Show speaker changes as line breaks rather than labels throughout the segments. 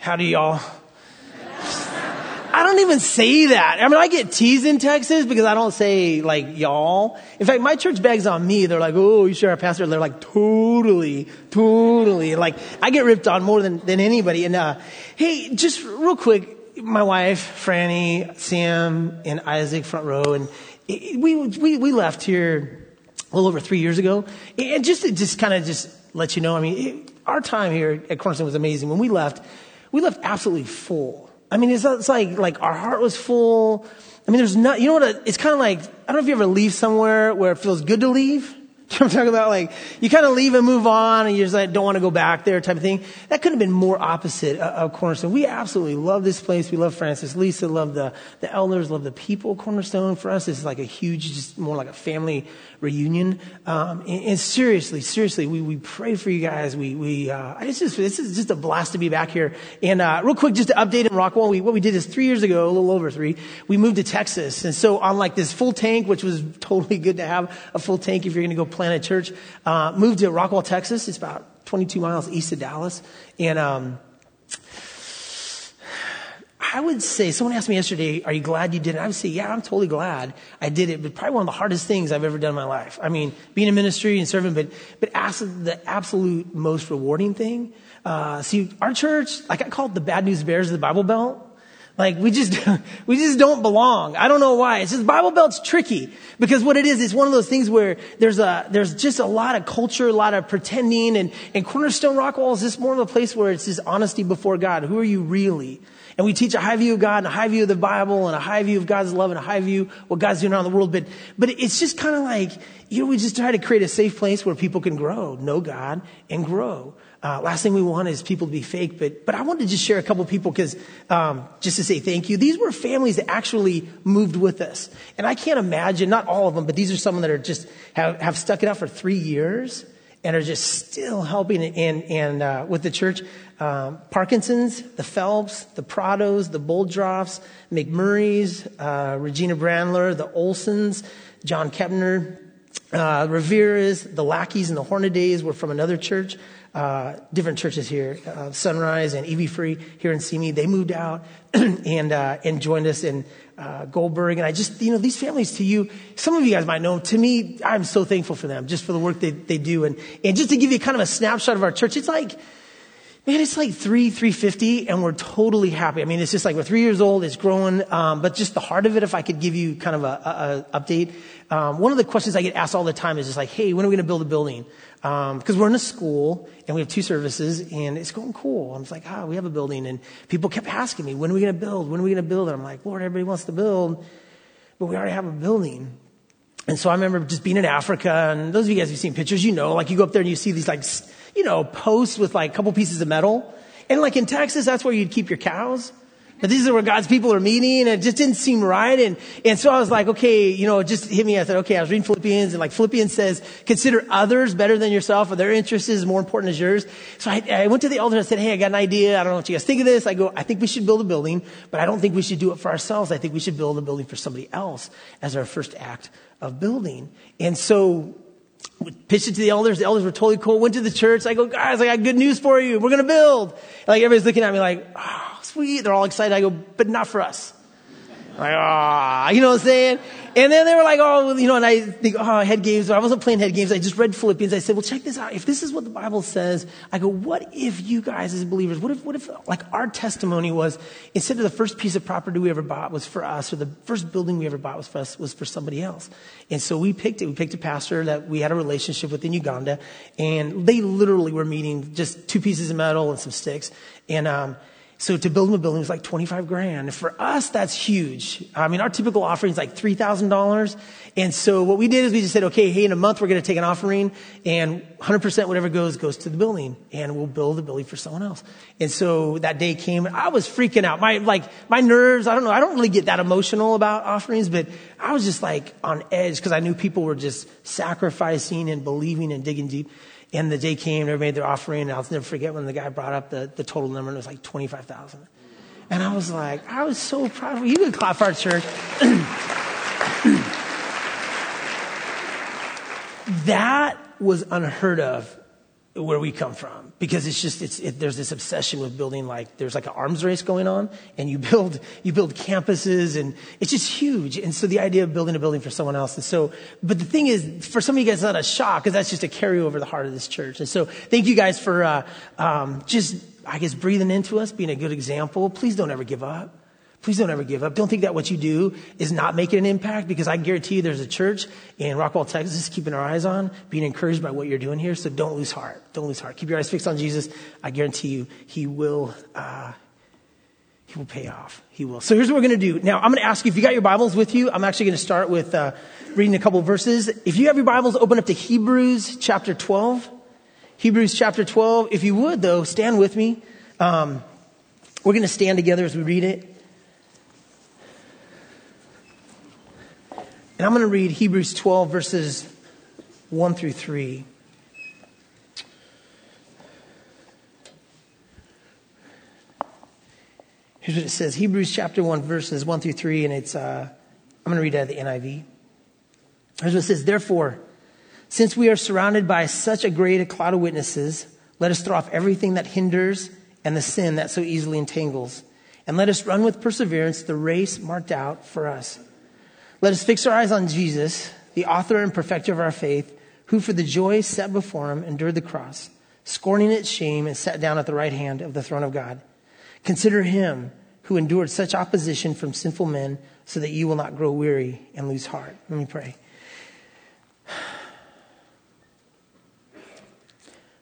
Howdy, y'all. I don't even say that. I mean, I get teased in Texas because I don't say like y'all. In fact, my church begs on me. They're like, "Oh, you sure a pastor?" They're like, "Totally, totally." Like, I get ripped on more than than anybody. And uh, hey, just real quick, my wife, Franny, Sam, and Isaac, front row, and we we we left here a little over three years ago. And just just kind of just let you know, I mean, it, our time here at Cornerstone was amazing. When we left, we left absolutely full. I mean, it's, it's like, like our heart was full. I mean, there's not, you know what, uh, it's kind of like, I don't know if you ever leave somewhere where it feels good to leave. You know what I'm talking about? Like, you kind of leave and move on and you just like, don't want to go back there type of thing. That could have been more opposite uh, of Cornerstone. We absolutely love this place. We love Francis, Lisa, love the, the elders, love the people Cornerstone. For us, is like a huge, just more like a family reunion. Um, and, and, seriously, seriously, we, we pray for you guys. We, we, uh, it's just, this is just a blast to be back here. And, uh, real quick, just to update in Rockwall, we, what we did is three years ago, a little over three, we moved to Texas. And so on like this full tank, which was totally good to have a full tank if you're going to go plant a church, uh, moved to Rockwall, Texas. It's about 22 miles east of Dallas. And, um, I would say, someone asked me yesterday, are you glad you did it? I would say, yeah, I'm totally glad I did it, but probably one of the hardest things I've ever done in my life. I mean, being in ministry and serving, but, but the absolute most rewarding thing. Uh, see, our church, like I call it the bad news bears of the Bible Belt. Like we just, we just don't belong. I don't know why. It's just Bible Belt's tricky because what it is, it's one of those things where there's a, there's just a lot of culture, a lot of pretending and, and Cornerstone Rockwall is just more of a place where it's just honesty before God. Who are you really? And we teach a high view of God and a high view of the Bible and a high view of God's love and a high view of what God's doing around the world. But, but it's just kind of like, you know, we just try to create a safe place where people can grow, know God and grow. Uh, last thing we want is people to be fake, but, but I wanted to just share a couple people because, um, just to say thank you. These were families that actually moved with us. And I can't imagine, not all of them, but these are some that are just, have, have stuck it out for three years and are just still helping and, and uh, with the church. Um, Parkinson's, the Phelps, the Prados, the Boldroffs, McMurrays, uh, Regina Brandler, the Olsons, John Kepner, uh, the Lackeys, and the Hornadays were from another church. Uh, different churches here, uh, Sunrise and EV Free here in Simi. They moved out and uh, and joined us in uh, Goldberg. And I just, you know, these families to you, some of you guys might know. To me, I'm so thankful for them just for the work they they do. And and just to give you kind of a snapshot of our church, it's like man, it's like three, 350 and we're totally happy. I mean, it's just like we're three years old, it's growing, um, but just the heart of it, if I could give you kind of a, a, a update. Um, one of the questions I get asked all the time is just like, hey, when are we going to build a building? Because um, we're in a school and we have two services and it's going cool. I'm just like, ah, we have a building. And people kept asking me, when are we going to build? When are we going to build? And I'm like, Lord, everybody wants to build, but we already have a building. And so I remember just being in Africa, and those of you guys who've seen pictures, you know, like you go up there and you see these like you know, posts with like a couple pieces of metal. And like in Texas, that's where you'd keep your cows. But these are where God's people are meeting and it just didn't seem right. And, and so I was like, okay, you know, just hit me. I said, okay, I was reading Philippians and like Philippians says, consider others better than yourself or their interest is more important as yours. So I, I went to the elders and I said, hey, I got an idea. I don't know what you guys think of this. I go, I think we should build a building, but I don't think we should do it for ourselves. I think we should build a building for somebody else as our first act of building. And so pitched it to the elders. The elders were totally cool. Went to the church. I go, guys, I got good news for you. We're going to build. And like everybody's looking at me like, oh, sweet. They're all excited. I go, but not for us. Like, ah, you know what I'm saying? And then they were like, oh, you know, and I think, oh, head games. I wasn't playing head games. I just read Philippians. I said, well, check this out. If this is what the Bible says, I go, what if you guys as believers, what if, what if, like, our testimony was, instead of the first piece of property we ever bought was for us, or the first building we ever bought was for us, was for somebody else. And so we picked it. We picked a pastor that we had a relationship with in Uganda, and they literally were meeting just two pieces of metal and some sticks. And, um, so to build a building was like 25 grand. For us, that's huge. I mean, our typical offering is like $3,000. And so what we did is we just said, okay, hey, in a month we're going to take an offering and 100% whatever goes, goes to the building and we'll build the building for someone else. And so that day came I was freaking out. My, like, my nerves, I don't know, I don't really get that emotional about offerings, but I was just like on edge because I knew people were just sacrificing and believing and digging deep. And the day came, they made their offering, and I'll never forget when the guy brought up the, the total number, and it was like 25,000. And I was like, I was so proud of you. You can clap for our church. that was unheard of where we come from. Because it's just it's it, there's this obsession with building like there's like an arms race going on and you build you build campuses and it's just huge. And so the idea of building a building for someone else and so but the thing is for some of you guys it's not a shock because that's just a carryover the heart of this church. And so thank you guys for uh, um, just I guess breathing into us being a good example. Please don't ever give up Please don't ever give up. Don't think that what you do is not making an impact because I guarantee you there's a church in Rockwall, Texas, keeping our eyes on, being encouraged by what you're doing here. So don't lose heart. Don't lose heart. Keep your eyes fixed on Jesus. I guarantee you, He will, uh, He will pay off. He will. So here's what we're going to do. Now, I'm going to ask you if you got your Bibles with you. I'm actually going to start with uh, reading a couple verses. If you have your Bibles, open up to Hebrews chapter 12. Hebrews chapter 12. If you would, though, stand with me. Um, we're going to stand together as we read it. And I'm going to read Hebrews 12, verses 1 through 3. Here's what it says Hebrews chapter 1, verses 1 through 3, and it's, uh, I'm going to read out of the NIV. Here's what it says Therefore, since we are surrounded by such a great cloud of witnesses, let us throw off everything that hinders and the sin that so easily entangles, and let us run with perseverance the race marked out for us let us fix our eyes on Jesus, the author and perfecter of our faith, who for the joy set before him endured the cross, scorning its shame, and sat down at the right hand of the throne of God. Consider him who endured such opposition from sinful men, so that you will not grow weary and lose heart. Let me pray.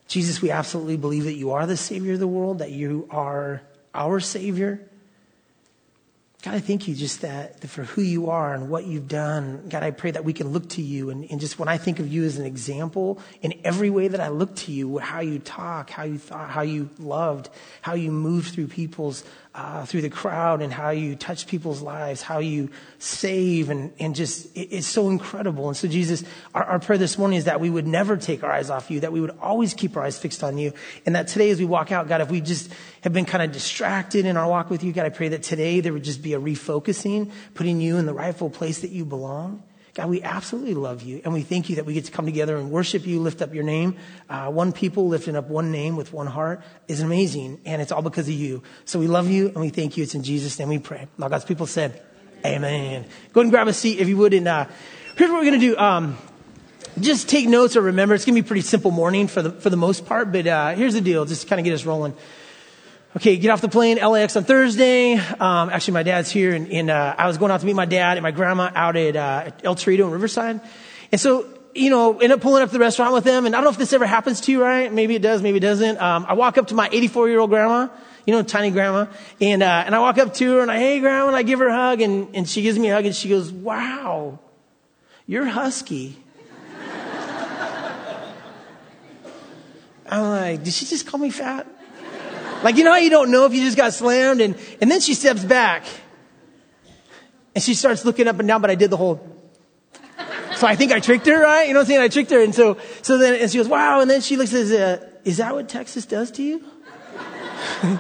Jesus, we absolutely believe that you are the Savior of the world, that you are our Savior. God, I thank you just that, for who you are and what you've done. God, I pray that we can look to you and, and, just when I think of you as an example, in every way that I look to you, how you talk, how you thought, how you loved, how you moved through people's uh, through the crowd and how you touch people's lives, how you save, and, and just, it, it's so incredible. And so, Jesus, our, our prayer this morning is that we would never take our eyes off you, that we would always keep our eyes fixed on you. And that today, as we walk out, God, if we just have been kind of distracted in our walk with you, God, I pray that today there would just be a refocusing, putting you in the rightful place that you belong. God, we absolutely love you, and we thank you that we get to come together and worship you, lift up your name. Uh, one people lifting up one name with one heart is amazing, and it's all because of you. So we love you, and we thank you. It's in Jesus' name we pray. All God's people said, Amen. Go ahead and grab a seat if you would, and uh, here's what we're going to do. Um, just take notes or remember. It's going to be a pretty simple morning for the for the most part, but uh, here's the deal. Just kind of get us rolling. Okay, get off the plane, LAX on Thursday. Um, actually, my dad's here, and, and uh, I was going out to meet my dad and my grandma out at, uh, El Torito in Riverside. And so, you know, end up pulling up to the restaurant with them. And I don't know if this ever happens to you, right? Maybe it does, maybe it doesn't. Um, I walk up to my 84 year old grandma, you know, tiny grandma, and uh, and I walk up to her and I, hey, grandma, and I give her a hug, and and she gives me a hug, and she goes, wow, you're husky. I'm like, did she just call me fat? Like, you know how you don't know if you just got slammed? And, and then she steps back and she starts looking up and down, but I did the whole. So I think I tricked her, right? You know what I'm saying? I tricked her. And so, so then, and she goes, wow. And then she looks says, uh, is that what Texas does to you?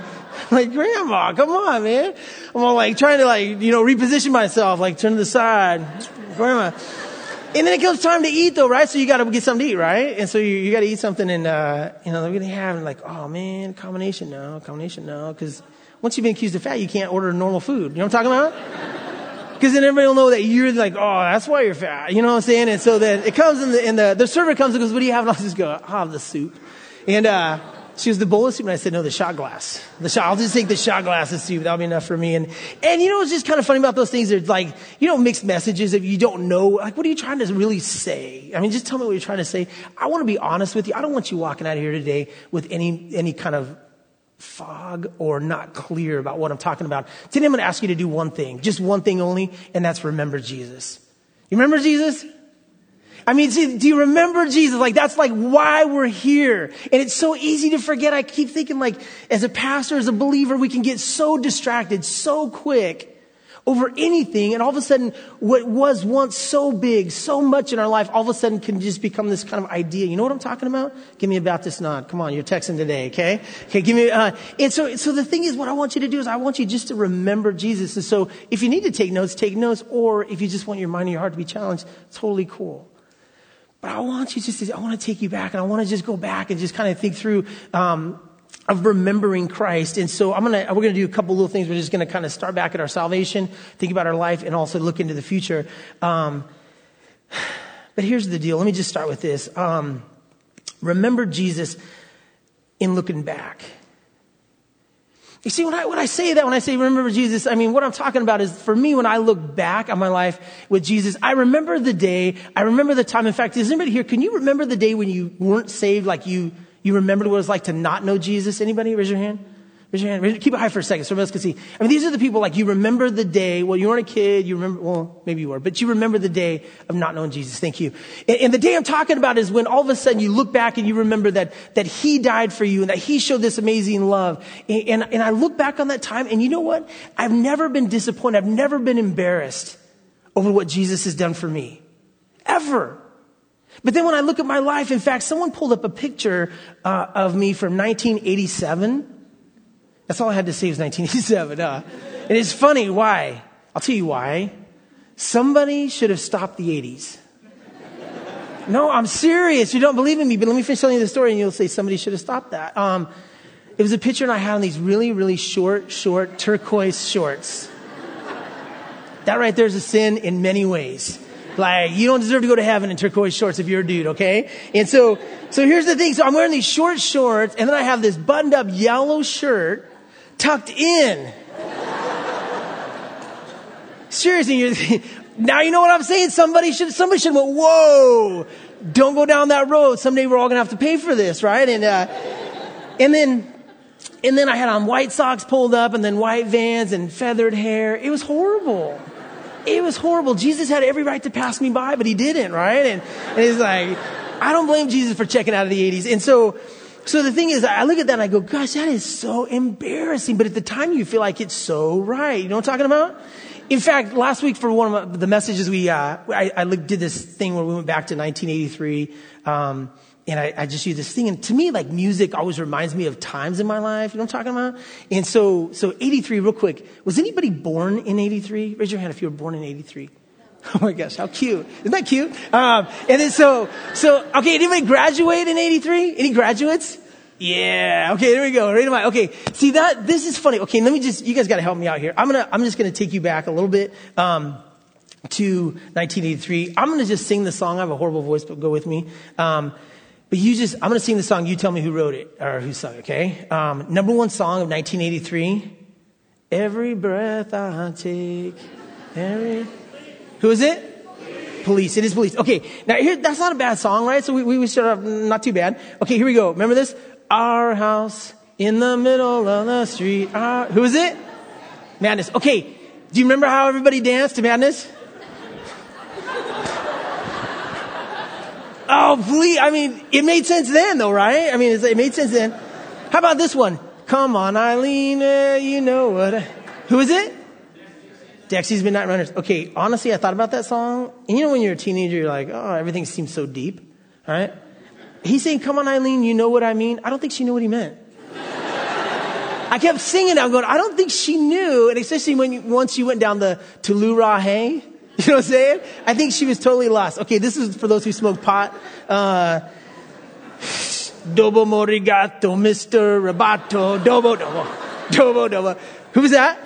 like, grandma, come on, man. I'm all like trying to like, you know, reposition myself, like turn to the side. Grandma. And then it comes time to eat though, right? So you gotta get something to eat, right? And so you, you gotta eat something and, uh, you know, they're gonna have like, oh man, combination no, combination no. Cause once you've been accused of fat, you can't order normal food. You know what I'm talking about? Cause then everybody will know that you're like, oh, that's why you're fat. You know what I'm saying? And so then it comes in the, and the, the server comes and goes, what do you have? And I'll just go, I'll have the soup. And, uh, she was the bowl of soup, and I said, no, the shot glass. The shot, I'll just take the shot glass of soup. That'll be enough for me. And, and you know, it's just kind of funny about those things. There's like, you know, mixed messages if you don't know, like, what are you trying to really say? I mean, just tell me what you're trying to say. I want to be honest with you. I don't want you walking out of here today with any, any kind of fog or not clear about what I'm talking about. Today I'm going to ask you to do one thing, just one thing only, and that's remember Jesus. You remember Jesus? I mean, see, do you remember Jesus? Like, that's like why we're here. And it's so easy to forget. I keep thinking like, as a pastor, as a believer, we can get so distracted so quick over anything. And all of a sudden, what was once so big, so much in our life, all of a sudden can just become this kind of idea. You know what I'm talking about? Give me a Baptist nod. Come on, you're texting today, okay? Okay, give me, uh, and so, so the thing is, what I want you to do is I want you just to remember Jesus. And so if you need to take notes, take notes, or if you just want your mind and your heart to be challenged, totally cool. But I want you just to, I want to take you back and I want to just go back and just kind of think through, um, of remembering Christ. And so I'm gonna, we're gonna do a couple little things. We're just gonna kind of start back at our salvation, think about our life, and also look into the future. Um, but here's the deal. Let me just start with this. Um, remember Jesus in looking back. You see, when I, when I say that, when I say remember Jesus, I mean, what I'm talking about is for me, when I look back on my life with Jesus, I remember the day, I remember the time. In fact, is anybody here, can you remember the day when you weren't saved like you you remembered what it was like to not know Jesus? Anybody? Raise your hand. Raise your hand. Keep it high for a second so everybody else can see. I mean, these are the people like you remember the day. Well, you weren't a kid. You remember, well, maybe you were, but you remember the day of not knowing Jesus. Thank you. And, and the day I'm talking about is when all of a sudden you look back and you remember that, that He died for you and that He showed this amazing love. And, and, and I look back on that time and you know what? I've never been disappointed. I've never been embarrassed over what Jesus has done for me. Ever. But then when I look at my life, in fact, someone pulled up a picture uh, of me from 1987. That's all I had to say was 1987. Uh, and it's funny. Why? I'll tell you why. Somebody should have stopped the 80s. No, I'm serious. You don't believe in me, but let me finish telling you the story and you'll say somebody should have stopped that. Um, it was a picture and I had on these really, really short, short turquoise shorts. That right there is a sin in many ways. Like, you don't deserve to go to heaven in turquoise shorts if you're a dude, okay? And so, so here's the thing. So I'm wearing these short shorts and then I have this buttoned up yellow shirt tucked in. Seriously, you're, now you know what I'm saying? Somebody should, somebody should went, whoa, don't go down that road. Someday we're all gonna have to pay for this, right? And, uh, and then, and then I had on white socks pulled up and then white vans and feathered hair. It was horrible. It was horrible. Jesus had every right to pass me by, but he didn't, right? And, and he's like, I don't blame Jesus for checking out of the 80s. And so, so the thing is, I look at that and I go, gosh, that is so embarrassing. But at the time you feel like it's so right. You know what I'm talking about? In fact, last week for one of the messages we, uh, I, I did this thing where we went back to 1983. Um, and I, I, just use this thing. And to me, like music always reminds me of times in my life. You know what I'm talking about? And so, so 83, real quick. Was anybody born in 83? Raise your hand if you were born in 83. Oh my gosh, how cute. Isn't that cute? Um, and then so, so, okay, anybody graduate in 83? Any graduates? Yeah. Okay, there we go. Right in my, okay. See that, this is funny. Okay, let me just, you guys gotta help me out here. I'm gonna, I'm just gonna take you back a little bit, um, to 1983. I'm gonna just sing the song. I have a horrible voice, but go with me. Um, but you just, I'm to sing the song. You tell me who wrote it or who sung it, okay? Um, number one song of 1983. Every breath I take, every. Who is it? Police. It is police. Okay. Now here, that's not a bad song, right? So we, we start off not too bad. Okay, here we go. Remember this? Our house in the middle of the street. Our, who is it? Madness. Okay. Do you remember how everybody danced to Madness? Oh, please. I mean, it made sense then, though, right? I mean, it made sense then. How about this one? Come on, Eileen, uh, you know what? I... Who is it? Dexy's Midnight Runners. Okay, honestly, I thought about that song. And you know, when you're a teenager, you're like, oh, everything seems so deep. All right? He's saying, come on, Eileen, you know what I mean? I don't think she knew what he meant. I kept singing. I'm going, I don't think she knew. And especially when you, once you went down the Tulu Hey, You know what I'm saying? I think she was totally lost. Okay, this is for those who smoke pot. Uh, Dobo Morigato, Mr. Roboto, Dobo, Dobo, Dobo, Dobo. Who was that?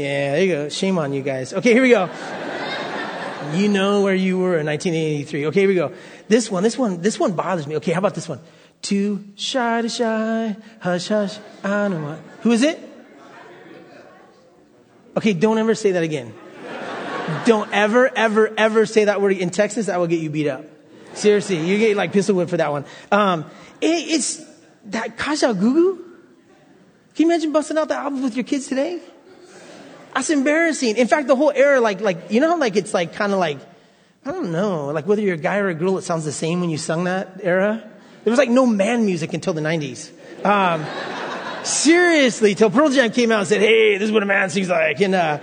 Yeah, there you go. Shame on you guys. Okay, here we go. You know where you were in 1983. Okay, here we go. This one, this one, this one bothers me. Okay, how about this one? Too shy to shy, hush, hush, I know what. Who is it? Okay, don't ever say that again. Don't ever, ever, ever say that word in Texas. I will get you beat up. Seriously, you get like pistol whip for that one. Um, it, it's that Kajagoogoo. Can you imagine busting out that album with your kids today? That's embarrassing. In fact, the whole era, like, like, you know how like it's like kind of like, I don't know, like whether you're a guy or a girl, it sounds the same when you sung that era. There was like no man music until the 90s. Um, seriously, till Pearl Jam came out and said, hey, this is what a man sings like. And, uh,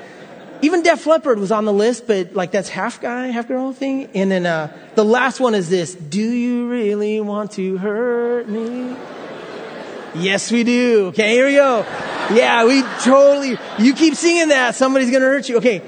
even Def Leppard was on the list, but like that's half guy, half girl thing. And then uh, the last one is this: Do you really want to hurt me? Yes, we do. Okay, here we go. Yeah, we totally. You keep singing that, somebody's gonna hurt you. Okay.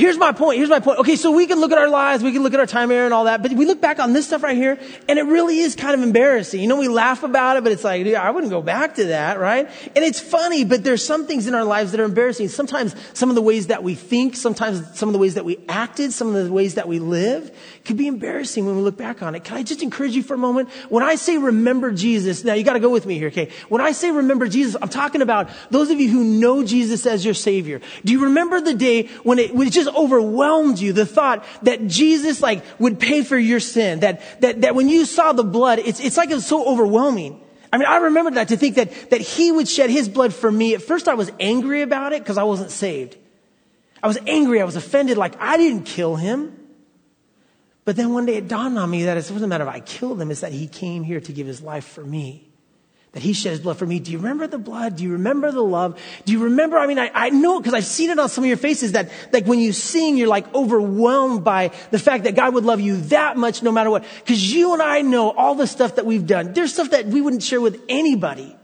Here's my point. Here's my point. Okay, so we can look at our lives, we can look at our time here and all that, but we look back on this stuff right here, and it really is kind of embarrassing. You know, we laugh about it, but it's like, I wouldn't go back to that, right? And it's funny, but there's some things in our lives that are embarrassing. Sometimes some of the ways that we think, sometimes some of the ways that we acted, some of the ways that we live could be embarrassing when we look back on it. Can I just encourage you for a moment? When I say remember Jesus, now you gotta go with me here, okay? When I say remember Jesus, I'm talking about those of you who know Jesus as your Savior. Do you remember the day when it, was just overwhelmed you, the thought that Jesus like would pay for your sin, that, that, that when you saw the blood, it's, it's like it was so overwhelming. I mean, I remember that to think that, that he would shed his blood for me. At first I was angry about it because I wasn't saved. I was angry. I was offended. Like I didn't kill him. But then one day it dawned on me that it wasn't a matter of I killed him. It's that he came here to give his life for me that he shed his blood for me. Do you remember the blood? Do you remember the love? Do you remember? I mean, I, I know because I've seen it on some of your faces that like when you sing, you're like overwhelmed by the fact that God would love you that much no matter what. Because you and I know all the stuff that we've done. There's stuff that we wouldn't share with anybody.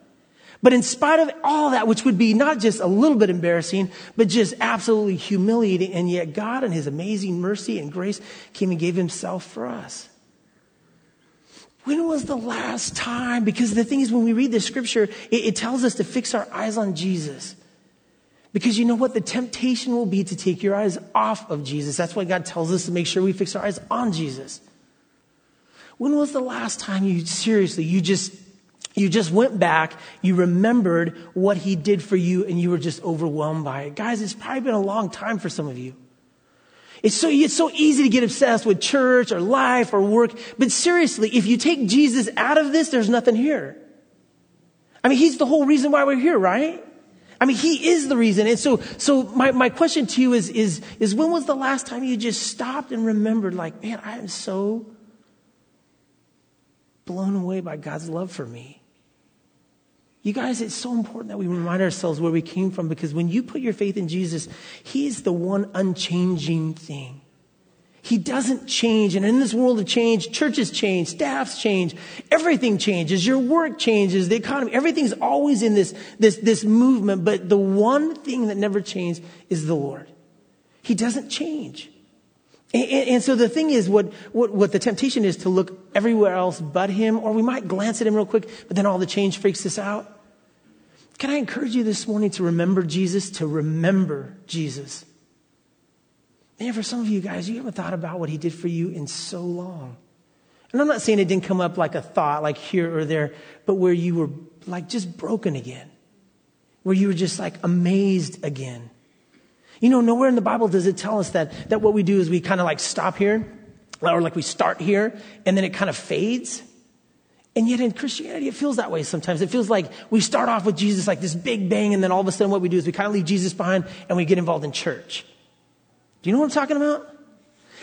But in spite of all that, which would be not just a little bit embarrassing, but just absolutely humiliating, and yet God and his amazing mercy and grace came and gave himself for us. When was the last time? Because the thing is, when we read the scripture, it, it, tells us to fix our eyes on Jesus. Because you know what? The temptation will be to take your eyes off of Jesus. That's why God tells us to make sure we fix our eyes on Jesus. When was the last time you seriously, you just, you just went back, you remembered what he did for you, and you were just overwhelmed by it? Guys, it's probably been a long time for some of you. It's so, it's so easy to get obsessed with church or life or work. But seriously, if you take Jesus out of this, there's nothing here. I mean, he's the whole reason why we're here, right? I mean, he is the reason. And so, so my, my question to you is, is, is when was the last time you just stopped and remembered, like, man, I am so blown away by God's love for me? You guys, it's so important that we remind ourselves where we came from because when you put your faith in Jesus, He's the one unchanging thing. He doesn't change. And in this world of change, churches change, staffs change, everything changes, your work changes, the economy, everything's always in this, this, this movement. But the one thing that never changes is the Lord. He doesn't change. And, and, and, so the thing is, what, what, what the temptation is to look everywhere else but Him, or we might glance at Him real quick, but then all the change freaks us out. Can I encourage you this morning to remember Jesus, to remember Jesus? Man, for some of you guys, you haven't thought about what he did for you in so long. And I'm not saying it didn't come up like a thought, like here or there, but where you were like just broken again, where you were just like amazed again. You know, nowhere in the Bible does it tell us that, that what we do is we kind of like stop here, or like we start here, and then it kind of fades. And yet in Christianity, it feels that way sometimes. It feels like we start off with Jesus like this big bang, and then all of a sudden what we do is we kind of leave Jesus behind and we get involved in church. Do you know what I'm talking about?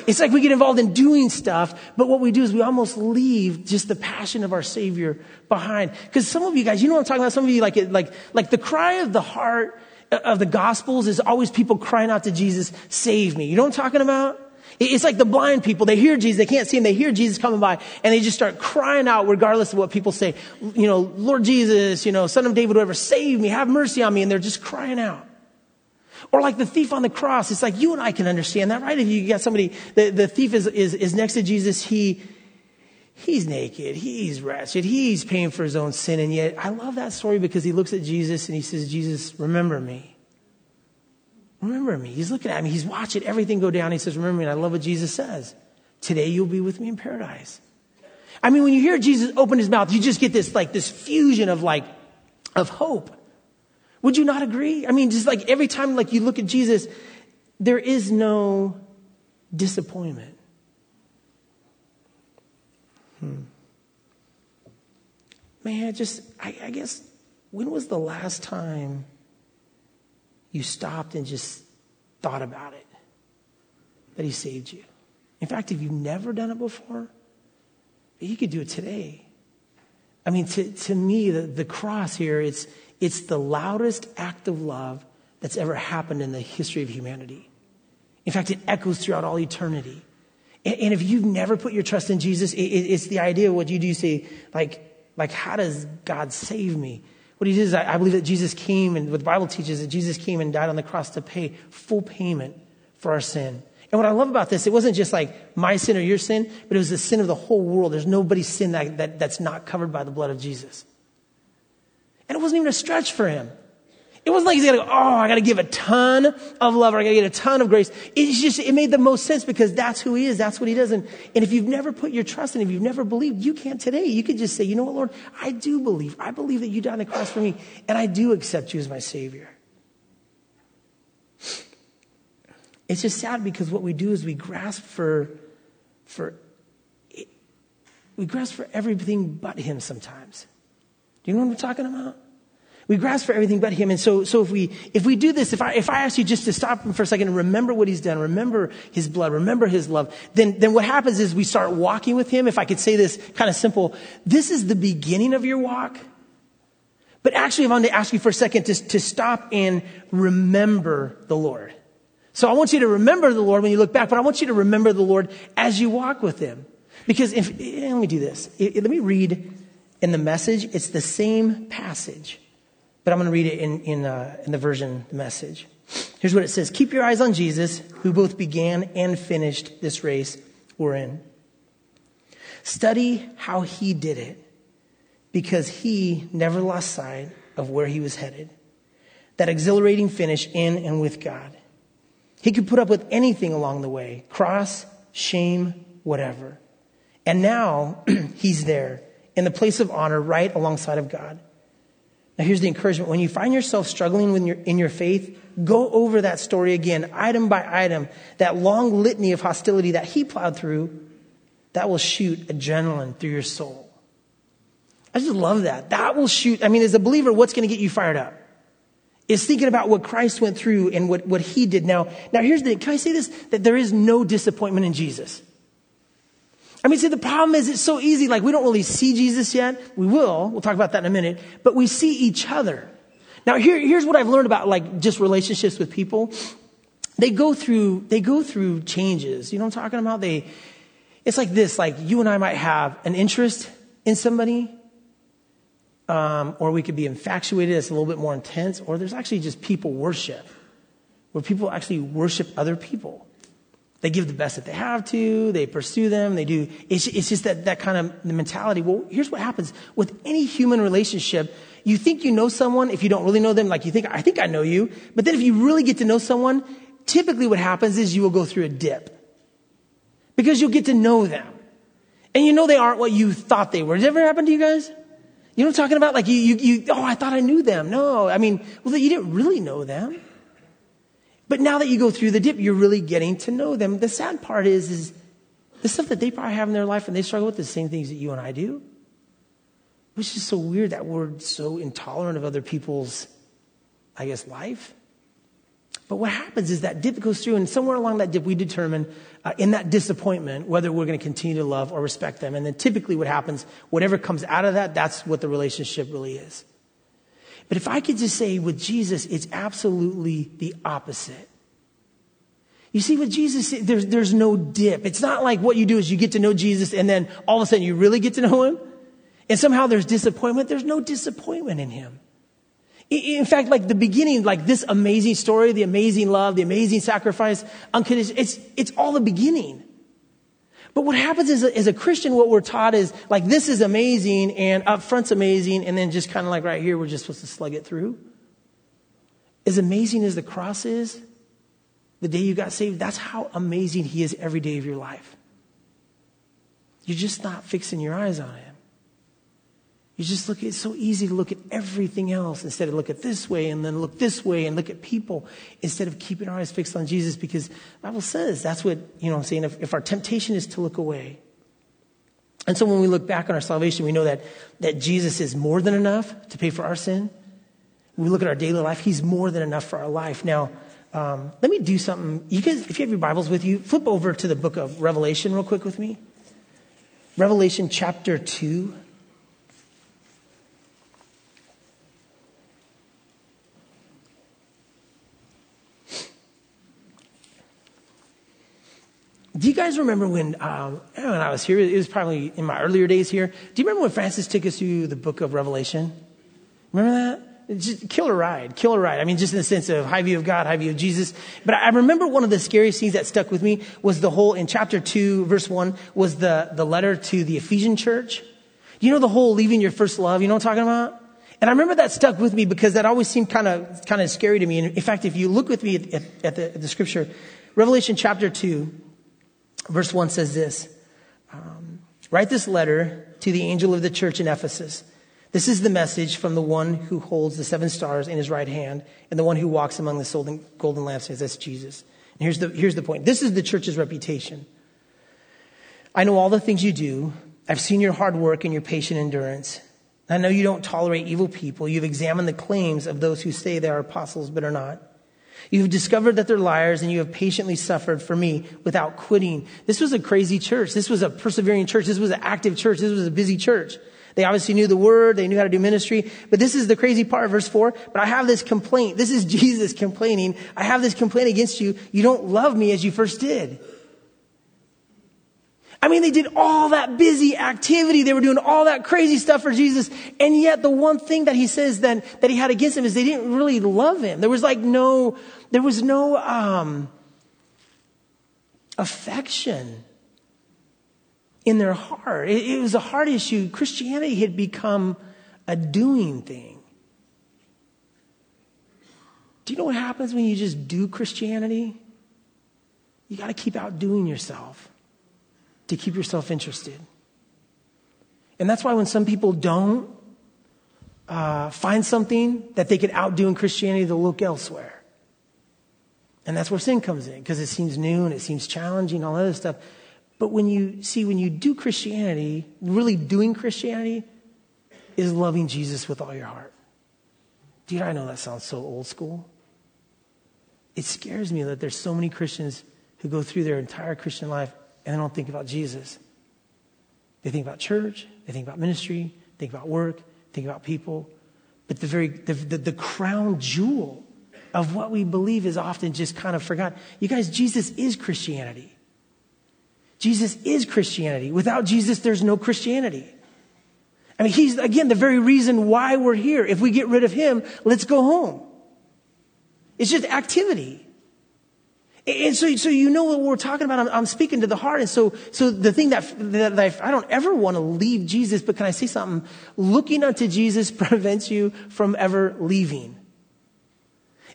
It's like we get involved in doing stuff, but what we do is we almost leave just the passion of our Savior behind. Because some of you guys, you know what I'm talking about? Some of you like it, like, like the cry of the heart uh, of the Gospels is always people crying out to Jesus, save me. You know what I'm talking about? It's like the blind people. They hear Jesus. They can't see him. They hear Jesus coming by and they just start crying out regardless of what people say. You know, Lord Jesus, you know, son of David, whatever, save me, have mercy on me. And they're just crying out. Or like the thief on the cross. It's like you and I can understand that, right? If you got somebody, the, the thief is, is, is next to Jesus. He, he's naked. He's wretched. He's paying for his own sin. And yet I love that story because he looks at Jesus and he says, Jesus, remember me. Remember me. He's looking at me. He's watching everything go down. He says, Remember me. And I love what Jesus says. Today you'll be with me in paradise. I mean, when you hear Jesus open his mouth, you just get this like this fusion of like of hope. Would you not agree? I mean, just like every time like you look at Jesus, there is no disappointment. Hmm. Man, just I, I guess when was the last time you stopped and just thought about it, that He saved you. In fact, if you've never done it before, you could do it today. I mean, to, to me, the, the cross here, it's, it's the loudest act of love that's ever happened in the history of humanity. In fact, it echoes throughout all eternity. And, and if you've never put your trust in Jesus, it, it, it's the idea of what you do you say, like, like, how does God save me? What he did is, I, I believe that Jesus came, and what the Bible teaches is that Jesus came and died on the cross to pay full payment for our sin. And what I love about this, it wasn't just like my sin or your sin, but it was the sin of the whole world. There's nobody's sin that, that, that's not covered by the blood of Jesus. And it wasn't even a stretch for him. It wasn't like he's gonna go, oh, I gotta give a ton of love or I gotta get a ton of grace. It's just, it made the most sense because that's who he is. That's what he does. And, and if you've never put your trust in him, if you've never believed, you can't today. You could just say, you know what, Lord, I do believe. I believe that you died on the cross for me and I do accept you as my savior. It's just sad because what we do is we grasp for, for, we grasp for everything but him sometimes. Do you know what I'm talking about? We grasp for everything but him. And so, so if we, if we do this, if I, if I ask you just to stop for a second and remember what he's done, remember his blood, remember his love, then, then what happens is we start walking with him. If I could say this kind of simple, this is the beginning of your walk. But actually, I want to ask you for a second to, to stop and remember the Lord. So I want you to remember the Lord when you look back, but I want you to remember the Lord as you walk with him. Because if, eh, let me do this. Let me read in the message. It's the same passage but I'm going to read it in, in, uh, in the version, the message. Here's what it says Keep your eyes on Jesus, who both began and finished this race we're in. Study how he did it, because he never lost sight of where he was headed. That exhilarating finish in and with God. He could put up with anything along the way cross, shame, whatever. And now he's there in the place of honor right alongside of God. Now, here's the encouragement. When you find yourself struggling your, in your faith, go over that story again, item by item, that long litany of hostility that he plowed through, that will shoot adrenaline through your soul. I just love that. That will shoot. I mean, as a believer, what's going to get you fired up? Is thinking about what Christ went through and what, what he did. Now, now here's the, can I say this? That there is no disappointment in Jesus. I mean, see, the problem is it's so easy. Like, we don't really see Jesus yet. We will. We'll talk about that in a minute. But we see each other. Now, here, here's what I've learned about, like, just relationships with people. They go through, they go through changes. You know what I'm talking about? They, it's like this, like, you and I might have an interest in somebody, um, or we could be infatuated. It's a little bit more intense. Or there's actually just people worship, where people actually worship other people. They give the best that they have to. They pursue them. They do. It's, it's just that, that kind of mentality. Well, here's what happens with any human relationship. You think you know someone if you don't really know them. Like you think, I think I know you. But then if you really get to know someone, typically what happens is you will go through a dip. Because you'll get to know them. And you know they aren't what you thought they were. Does it ever happen to you guys? You know what I'm talking about? Like you, you, you oh, I thought I knew them. No, I mean, well, you didn't really know them. But now that you go through the dip, you're really getting to know them. The sad part is, is the stuff that they probably have in their life and they struggle with the same things that you and I do. Which is so weird that we're so intolerant of other people's, I guess, life. But what happens is that dip goes through, and somewhere along that dip, we determine uh, in that disappointment whether we're going to continue to love or respect them. And then typically, what happens, whatever comes out of that, that's what the relationship really is. But if I could just say with Jesus, it's absolutely the opposite. You see, with Jesus, there's, there's no dip. It's not like what you do is you get to know Jesus and then all of a sudden you really get to know him. And somehow there's disappointment. There's no disappointment in him. In fact, like the beginning, like this amazing story, the amazing love, the amazing sacrifice, unconditional, it's, it's all the beginning. But what happens is, as a Christian, what we're taught is like, this is amazing and up front's amazing. And then just kind of like right here, we're just supposed to slug it through. As amazing as the cross is, the day you got saved, that's how amazing he is every day of your life. You're just not fixing your eyes on him. You just look, it's so easy to look at everything else instead of look at this way and then look this way and look at people instead of keeping our eyes fixed on Jesus because the Bible says that's what, you know I'm saying, if, if our temptation is to look away. And so when we look back on our salvation, we know that, that Jesus is more than enough to pay for our sin. When we look at our daily life, He's more than enough for our life. Now, um, let me do something. You guys, if you have your Bibles with you, flip over to the book of Revelation real quick with me. Revelation chapter 2. Do you guys remember when, um, when I was here? It was probably in my earlier days here. Do you remember when Francis took us through the book of Revelation? Remember that? Just killer ride, killer ride. I mean, just in the sense of high view of God, high view of Jesus. But I remember one of the scariest things that stuck with me was the whole, in chapter 2, verse 1, was the, the letter to the Ephesian church. You know the whole leaving your first love? You know what I'm talking about? And I remember that stuck with me because that always seemed kind of, kind of scary to me. And in fact, if you look with me at, at, at, the, at the, scripture, Revelation chapter 2, verse 1 says this um, Write this letter to the angel of the church in Ephesus. This is the message from the one who holds the seven stars in his right hand and the one who walks among the golden lampstands. That's Jesus. And here's the, here's the point. This is the church's reputation. I know all the things you do. I've seen your hard work and your patient endurance. I know you don't tolerate evil people. You've examined the claims of those who say they are apostles but are not. You've discovered that they're liars and you have patiently suffered for me without quitting. This was a crazy church. This was a persevering church. This was an active church. This was a busy church. They obviously knew the word. They knew how to do ministry. But this is the crazy part, verse four. But I have this complaint. This is Jesus complaining. I have this complaint against you. You don't love me as you first did. I mean, they did all that busy activity. They were doing all that crazy stuff for Jesus. And yet the one thing that he says then that he had against him is they didn't really love him. There was like no, there was no, um, affection in their heart. It, it was a heart issue. Christianity had become a doing thing. Do you know what happens when you just do Christianity? You got to keep outdoing yourself to keep yourself interested. And that's why when some people don't uh, find something that they can outdo in Christianity, they'll look elsewhere. And that's where sin comes in because it seems new and it seems challenging, all that other stuff. But when you see, when you do Christianity, really doing Christianity is loving Jesus with all your heart. Dude, I know that sounds so old school. It scares me that there's so many Christians who go through their entire Christian life and they don't think about Jesus. They think about church, they think about ministry, think about work, think about people. But the very, the, the, the crown jewel of what we believe is often just kind of forgotten. You guys, Jesus is Christianity. Jesus is Christianity. Without Jesus, there's no Christianity. I mean, he's, again, the very reason why we're here. If we get rid of him, let's go home. It's just activity. And so, so you know what we're talking about. I'm, I'm, speaking to the heart. And so, so the thing that, that I, I don't ever want to leave Jesus, but can I say something? Looking unto Jesus prevents you from ever leaving.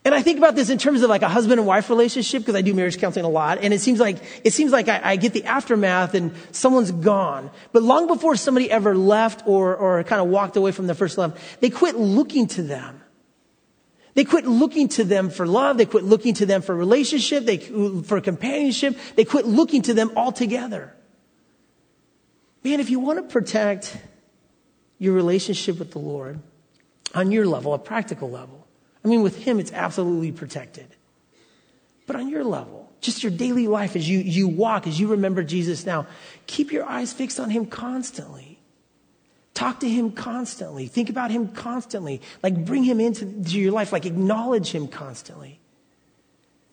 And I think about this in terms of like a husband and wife relationship because I do marriage counseling a lot. And it seems like, it seems like I, I, get the aftermath and someone's gone. But long before somebody ever left or, or kind of walked away from their first love, they quit looking to them. They quit looking to them for love. They quit looking to them for relationship, they, for companionship. They quit looking to them altogether. Man, if you want to protect your relationship with the Lord on your level, a practical level, I mean, with Him, it's absolutely protected. But on your level, just your daily life as you, you walk, as you remember Jesus now, keep your eyes fixed on Him constantly. Talk to him constantly. Think about him constantly. Like bring him into your life. Like acknowledge him constantly.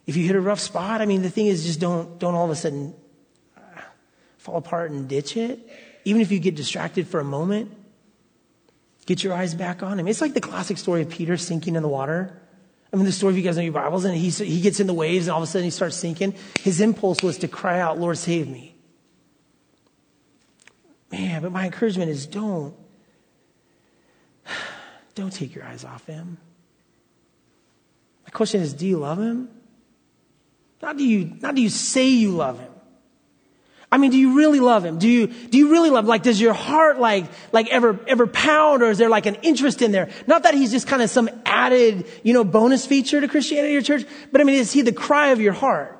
If you hit a rough spot, I mean, the thing is just don't, don't all of a sudden uh, fall apart and ditch it. Even if you get distracted for a moment, get your eyes back on him. It's like the classic story of Peter sinking in the water. I mean, the story, if you guys know your Bibles, and he, he gets in the waves and all of a sudden he starts sinking. His impulse was to cry out, Lord, save me. Man, but my encouragement is don't. Don't take your eyes off him. My question is, do you love him? Not do you, not do you say you love him. I mean, do you really love him? Do you, do you really love him? Like, does your heart like, like ever, ever pound or is there like an interest in there? Not that he's just kind of some added, you know, bonus feature to Christianity or church, but I mean, is he the cry of your heart?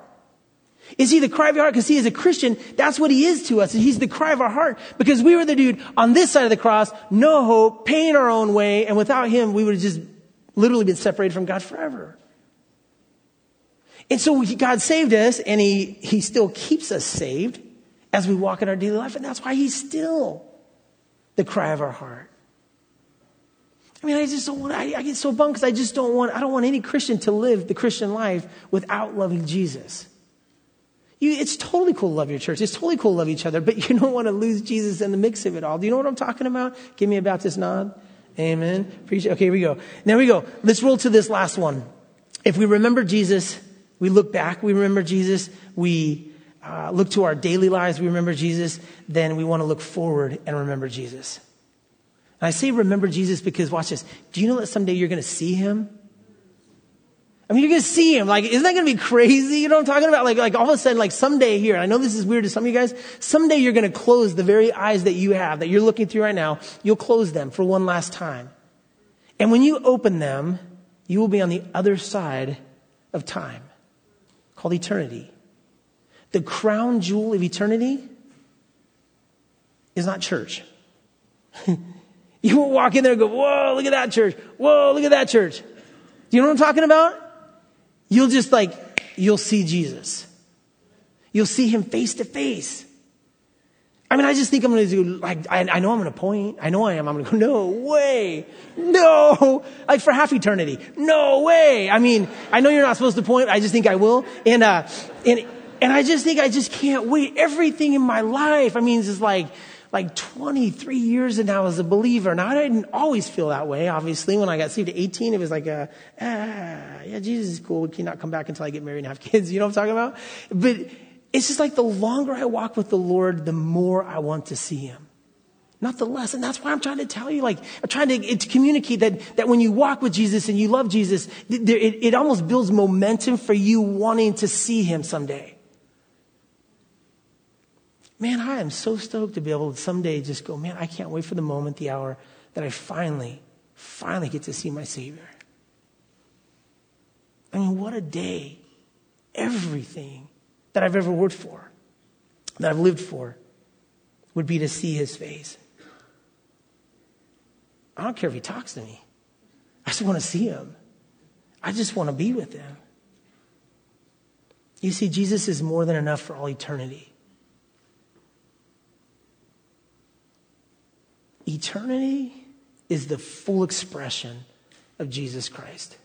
Is he the cry of your heart? Because he is a Christian. That's what he is to us. He's the cry of our heart. Because we were the dude on this side of the cross, no hope, paying our own way, and without him, we would have just literally been separated from God forever. And so God saved us, and he, he still keeps us saved as we walk in our daily life, and that's why he's still the cry of our heart. I mean, I just don't want, I, I get so bummed because I just don't want, I don't want any Christian to live the Christian life without loving Jesus. You, it's totally cool to love your church. It's totally cool to love each other, but you don't want to lose Jesus in the mix of it all. Do you know what I'm talking about? Give me a Baptist nod. Amen. Appreciate. Okay, here we go. Now we go. Let's roll to this last one. If we remember Jesus, we look back, we remember Jesus, we uh, look to our daily lives, we remember Jesus, then we want to look forward and remember Jesus. And I say remember Jesus because, watch this. Do you know that someday you're going to see him? I mean, you're going to see him. Like, isn't that going to be crazy? You know what I'm talking about? Like, like all of a sudden, like someday here, I know this is weird to some of you guys, someday you're going to close the very eyes that you have, that you're looking through right now, you'll close them for one last time. And when you open them, you will be on the other side of time, called eternity. The crown jewel of eternity is not church. you won't walk in there and go, whoa, look at that church. Whoa, look at that church. Do you know what I'm talking about? You'll just like, you'll see Jesus. You'll see him face to face. I mean, I just think I'm going to do, like, I, I know I'm going to point. I know I am. I'm going to go, no way. No. Like for half eternity. No way. I mean, I know you're not supposed to point. I just think I will. And, uh, and, and I just think I just can't wait. Everything in my life. I mean, it's like, like 23 years and now as a believer. Now, I didn't always feel that way, obviously. When I got saved at 18, it was like, a, ah, yeah, Jesus is cool. We cannot come back until I get married and have kids. You know what I'm talking about? But it's just like the longer I walk with the Lord, the more I want to see Him. Not the less. And that's why I'm trying to tell you, like, I'm trying to, to communicate that, that when you walk with Jesus and you love Jesus, it, it almost builds momentum for you wanting to see Him someday. Man, I am so stoked to be able to someday just go, man, I can't wait for the moment, the hour that I finally, finally get to see my Savior. I mean, what a day. Everything that I've ever worked for, that I've lived for, would be to see his face. I don't care if he talks to me. I just want to see him. I just want to be with him. You see, Jesus is more than enough for all eternity. Eternity is the full expression of Jesus Christ.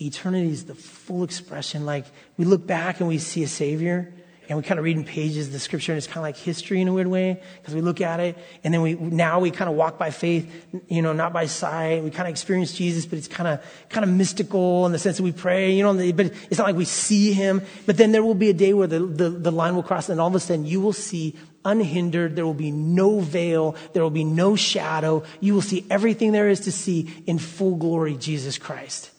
Eternity is the full expression. Like we look back and we see a Savior, and we kind of read in pages the scripture, and it's kind of like history in a weird way because we look at it, and then we now we kind of walk by faith, you know, not by sight. We kind of experience Jesus, but it's kind of kind of mystical in the sense that we pray, you know, but it's not like we see Him. But then there will be a day where the, the, the line will cross, and all of a sudden you will see unhindered. There will be no veil. There will be no shadow. You will see everything there is to see in full glory, Jesus Christ.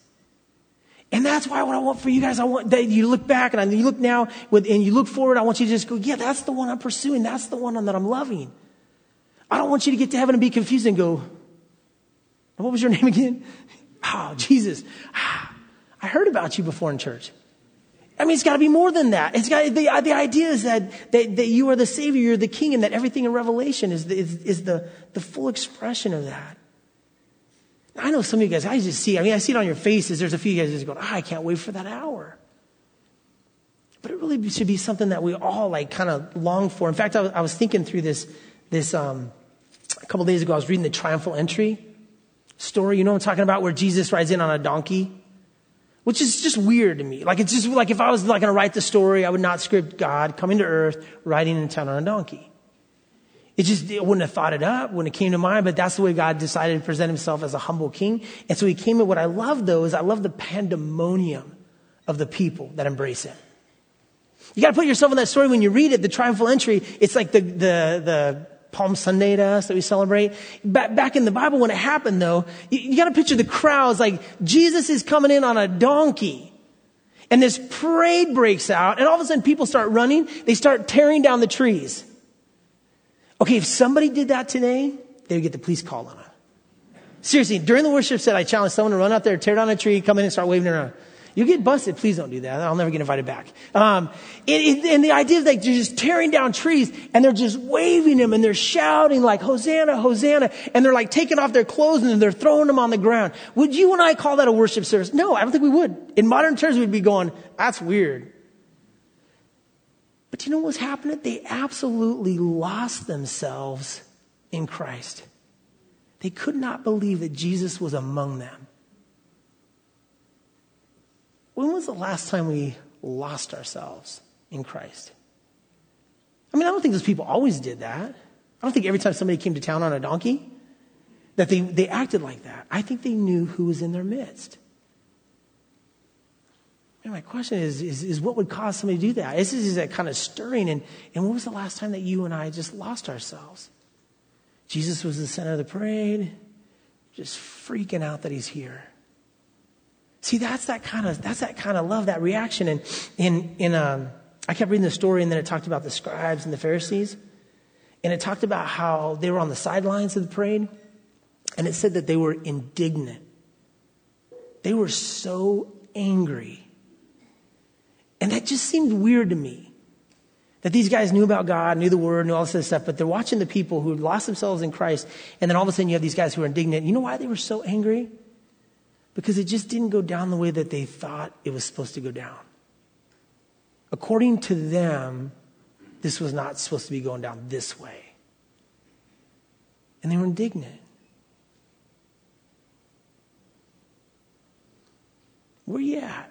And that's why what I want for you guys, I want that you look back and you look now with, and you look forward. I want you to just go, yeah, that's the one I'm pursuing. That's the one that I'm loving. I don't want you to get to heaven and be confused and go, what was your name again? Oh, Jesus. Ah, I heard about you before in church. I mean, it's got to be more than that. It's got the, the idea is that, that, that you are the Savior, you're the King, and that everything in Revelation is the, is, is the, the full expression of that. I know some of you guys, I just see, I mean, I see it on your faces. There's a few guys just going, oh, I can't wait for that hour. But it really should be something that we all like kind of long for. In fact, I was, I was thinking through this, this, um, a couple days ago, I was reading the triumphal entry story. You know what I'm talking about? Where Jesus rides in on a donkey, which is just weird to me. Like, it's just like if I was like going to write the story, I would not script God coming to earth, riding in town on a donkey. It just it wouldn't have thought it up when it came to mind, but that's the way God decided to present himself as a humble king. And so he came in. What I love though is I love the pandemonium of the people that embrace him. You got to put yourself in that story when you read it, the triumphal entry. It's like the, the, the Palm Sunday to us that we celebrate. Back, back in the Bible when it happened though, you, you got to picture the crowds like Jesus is coming in on a donkey. And this parade breaks out and all of a sudden people start running. They start tearing down the trees. Okay, if somebody did that today, they would get the police call on them. Seriously, during the worship set, I challenged someone to run out there, tear down a tree, come in and start waving around. You get busted. Please don't do that. I'll never get invited back. Um, it, and the idea is like they're just tearing down trees and they're just waving them and they're shouting like Hosanna, Hosanna, and they're like taking off their clothes and they're throwing them on the ground. Would you and I call that a worship service? No, I don't think we would. In modern terms, we'd be going, "That's weird." But you know what's happening? They absolutely lost themselves in Christ. They could not believe that Jesus was among them. When was the last time we lost ourselves in Christ? I mean, I don't think those people always did that. I don't think every time somebody came to town on a donkey. that they, they acted like that. I think they knew who was in their midst. And my question is, is, is what would cause somebody to do that? This is that kind of stirring. And, and when was the last time that you and I just lost ourselves? Jesus was the center of the parade, just freaking out that he's here. See, that's that kind of, that's that kind of love, that reaction. And in, in, um, I kept reading the story and then it talked about the scribes and the Pharisees. And it talked about how they were on the sidelines of the parade. And it said that they were indignant. They were so angry. And that just seemed weird to me. That these guys knew about God, knew the word, knew all this stuff, but they're watching the people who lost themselves in Christ. And then all of a sudden you have these guys who are indignant. You know why they were so angry? Because it just didn't go down the way that they thought it was supposed to go down. According to them, this was not supposed to be going down this way. And they were indignant. Where are you at?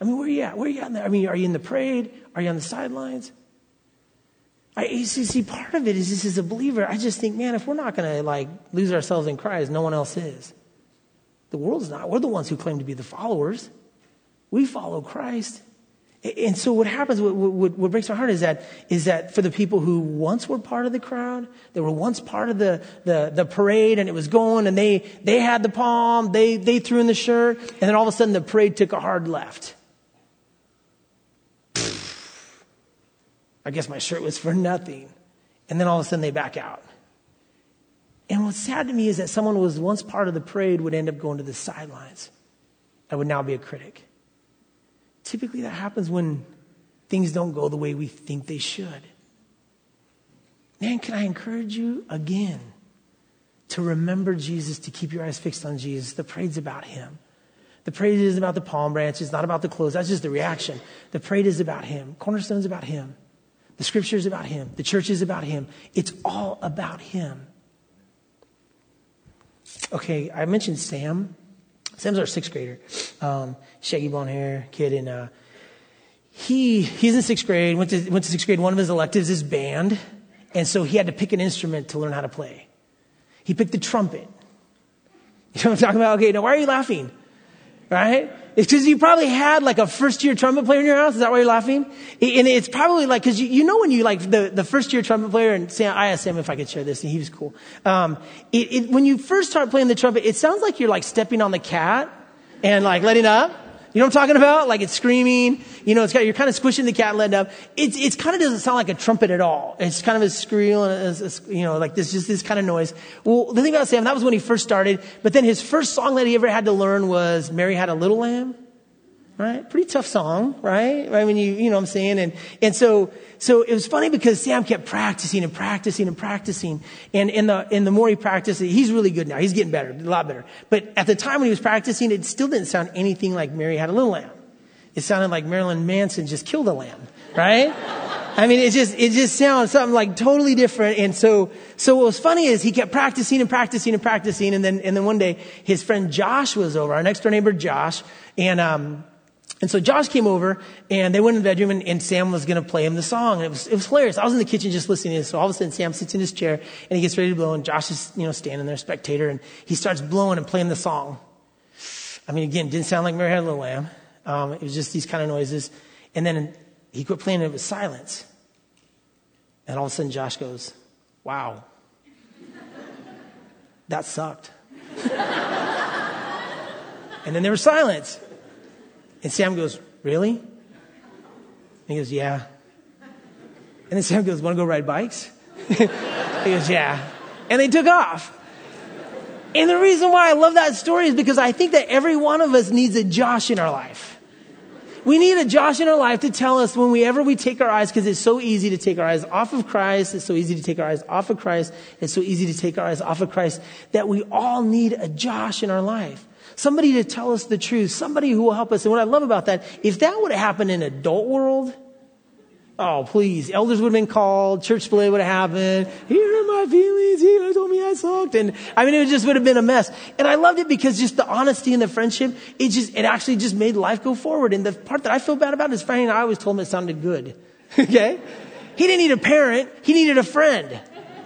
I mean, where are you at? Where you at? I mean, are you in the parade? Are you on the sidelines? I see, see, part of it is this as a believer, I just think, man, if we're not going to like lose ourselves in Christ, no one else is. The world's not. We're the ones who claim to be the followers. We follow Christ. And so what happens, what, what, what, breaks my heart is that, is that for the people who once were part of the crowd, they were once part of the, the, the parade and it was going and they, they had the palm, they, they threw in the shirt, and then all of a sudden the parade took a hard left. I guess my shirt was for nothing. And then all of a sudden they back out. What's sad to me is that someone who was once part of the parade would end up going to the sidelines and would now be a critic. Typically, that happens when things don't go the way we think they should. Man, can I encourage you again to remember Jesus, to keep your eyes fixed on Jesus? The parade's about Him. The parade isn't about the palm branches, not about the clothes. That's just the reaction. The parade is about Him. Cornerstone's about Him. The scripture is about Him. The church is about Him. It's all about Him. Okay, I mentioned Sam. Sam's our sixth grader, um, shaggy blonde hair kid, and uh, he he's in sixth grade. Went to went to sixth grade. One of his electives is band, and so he had to pick an instrument to learn how to play. He picked the trumpet. You know what I'm talking about? Okay, now why are you laughing? Right? It's because you probably had like a first year trumpet player in your house. Is that why you're laughing? And it's probably like, cause you, you know when you like the, the first year trumpet player and Sam, I asked Sam if I could share this and he was cool. Um, it, it, when you first start playing the trumpet, it sounds like you're like stepping on the cat and like letting up. You know what I'm talking about? Like it's screaming. You know, it's got, you're kind of squishing the cat letting up. It's, it's kind of doesn't sound like a trumpet at all. It's kind of a squeal and a, a, you know, like this, just this kind of noise. Well, the thing about Sam, that was when he first started. But then his first song that he ever had to learn was Mary Had a Little Lamb right? Pretty tough song, right? I mean, you, you know what I'm saying? And, and so, so it was funny because Sam kept practicing and practicing and practicing. And, and the, and the more he practiced, he's really good now. He's getting better, a lot better. But at the time when he was practicing, it still didn't sound anything like Mary had a little lamb. It sounded like Marilyn Manson just killed a lamb, right? I mean, it just, it just sounds something like totally different. And so, so what was funny is he kept practicing and practicing and practicing. And then, and then one day his friend Josh was over, our next door neighbor Josh. And, um, and so Josh came over and they went in the bedroom and, and Sam was going to play him the song. And it was, it was hilarious. I was in the kitchen just listening to this. So all of a sudden Sam sits in his chair and he gets ready to blow and Josh is, you know, standing there, spectator, and he starts blowing and playing the song. I mean, again, it didn't sound like Mary Had a Little Lamb. Um, it was just these kind of noises. And then he quit playing and it was silence. And all of a sudden Josh goes, wow, that sucked. and then there was silence. And Sam goes, Really? And he goes, Yeah. And then Sam goes, Want to go ride bikes? he goes, Yeah. And they took off. And the reason why I love that story is because I think that every one of us needs a Josh in our life. We need a Josh in our life to tell us when we ever we take our eyes, because it's so easy to take our eyes off of Christ. It's so easy to take our eyes off of Christ. It's so easy to take our eyes off of Christ that we all need a Josh in our life. Somebody to tell us the truth. Somebody who will help us. And what I love about that, if that would have happened in adult world, oh, please, elders would have been called, church split would have happened. Here are my feelings. He told me I sucked. And I mean, it just would have been a mess. And I loved it because just the honesty and the friendship, it just, it actually just made life go forward. And the part that I feel bad about is Franny and I always told him it sounded good. okay? He didn't need a parent. He needed a friend.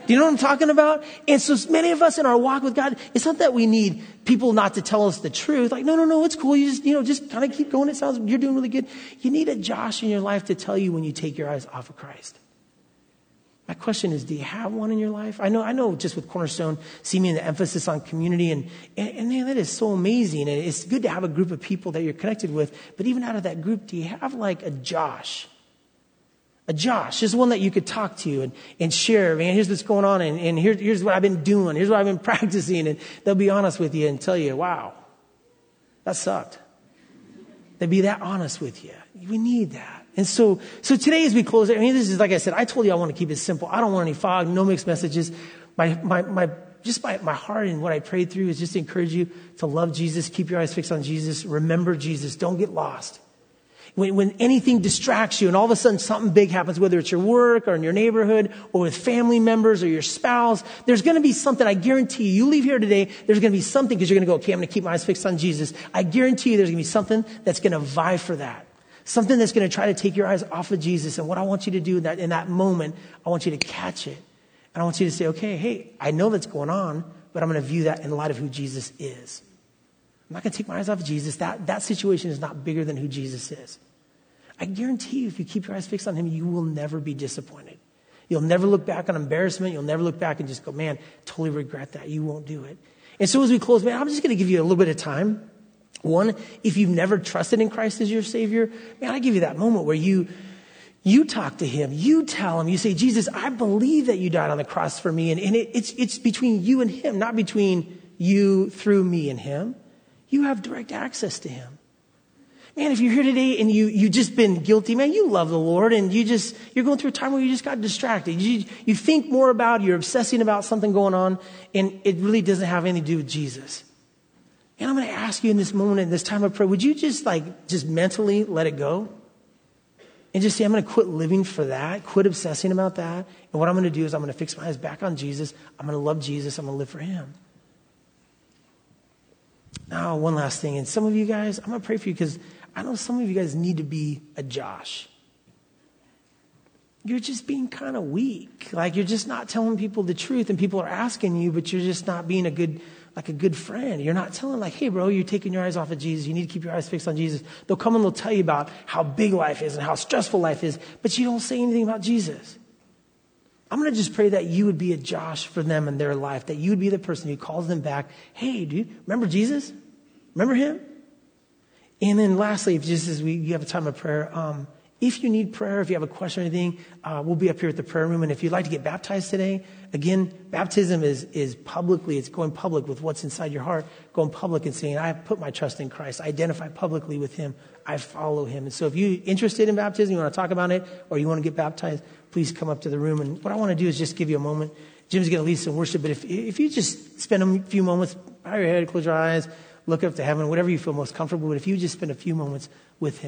Do you know what I'm talking about? And so many of us in our walk with God, it's not that we need people not to tell us the truth. Like, no, no, no, it's cool. You just, you know, just kind of keep going. It sounds, you're doing really good. You need a Josh in your life to tell you when you take your eyes off of Christ. My question is, do you have one in your life? I know, I know just with Cornerstone, see me in the emphasis on community and, and, and man, that is so amazing. And it's good to have a group of people that you're connected with. But even out of that group, do you have like a Josh? A Josh, just one that you could talk to and, and share, man, here's what's going on and, and here, here's what I've been doing. Here's what I've been practicing. And they'll be honest with you and tell you, wow, that sucked. They'll be that honest with you. We need that. And so, so today as we close, I mean, this is, like I said, I told you I want to keep it simple. I don't want any fog, no mixed messages. My, my, my, just my, my heart and what I prayed through is just to encourage you to love Jesus, keep your eyes fixed on Jesus, remember Jesus, don't get lost. When, when anything distracts you and all of a sudden something big happens, whether it's your work or in your neighborhood or with family members or your spouse, there's going to be something, I guarantee you, you leave here today, there's going to be something because you're going to go, okay, I'm going to keep my eyes fixed on Jesus. I guarantee you there's going to be something that's going to vie for that. Something that's going to try to take your eyes off of Jesus. And what I want you to do in that, in that moment, I want you to catch it. And I want you to say, okay, hey, I know that's going on, but I'm going to view that in light of who Jesus is. I'm not going to take my eyes off of Jesus. That, that situation is not bigger than who Jesus is. I guarantee you, if you keep your eyes fixed on him, you will never be disappointed. You'll never look back on embarrassment. You'll never look back and just go, man, totally regret that. You won't do it. And so as we close, man, I'm just going to give you a little bit of time. One, if you've never trusted in Christ as your Savior, man, I give you that moment where you, you talk to Him, you tell Him, you say, Jesus, I believe that you died on the cross for me. And, and it, it's, it's between you and Him, not between you through me and Him. You have direct access to Him. Man, if you're here today and you, you just been guilty, man, you love the Lord and you just, you're going through a time where you just got distracted. You, you think more about, you're obsessing about something going on and it really doesn't have anything to do with Jesus. And I'm going to ask you in this moment, in this time of prayer, would you just like, just mentally let it go? And just say, I'm going to quit living for that, quit obsessing about that. And what I'm going to do is I'm going to fix my eyes back on Jesus. I'm going to love Jesus. I'm going to live for Him. Now, one last thing. And some of you guys, I'm going to pray for you because I know some of you guys need to be a Josh. You're just being kind of weak. Like you're just not telling people the truth and people are asking you, but you're just not being a good like a good friend. You're not telling like, hey bro, you're taking your eyes off of Jesus. You need to keep your eyes fixed on Jesus. They'll come and they'll tell you about how big life is and how stressful life is, but you don't say anything about Jesus. I'm going to just pray that you would be a Josh for them in their life, that you would be the person who calls them back. Hey, dude, remember Jesus? Remember him? And then lastly, just as we you have a time of prayer, um, if you need prayer, if you have a question or anything, uh, we'll be up here at the prayer room. And if you'd like to get baptized today, again, baptism is, is publicly, it's going public with what's inside your heart, going public and saying, I put my trust in Christ. I identify publicly with him. I follow him. And so if you're interested in baptism, you want to talk about it, or you want to get baptized, please come up to the room. And what I want to do is just give you a moment. Jim's going to lead some worship, but if, if you just spend a few moments, bow your head, close your eyes, look up to heaven, whatever you feel most comfortable with, if you just spend a few moments with him.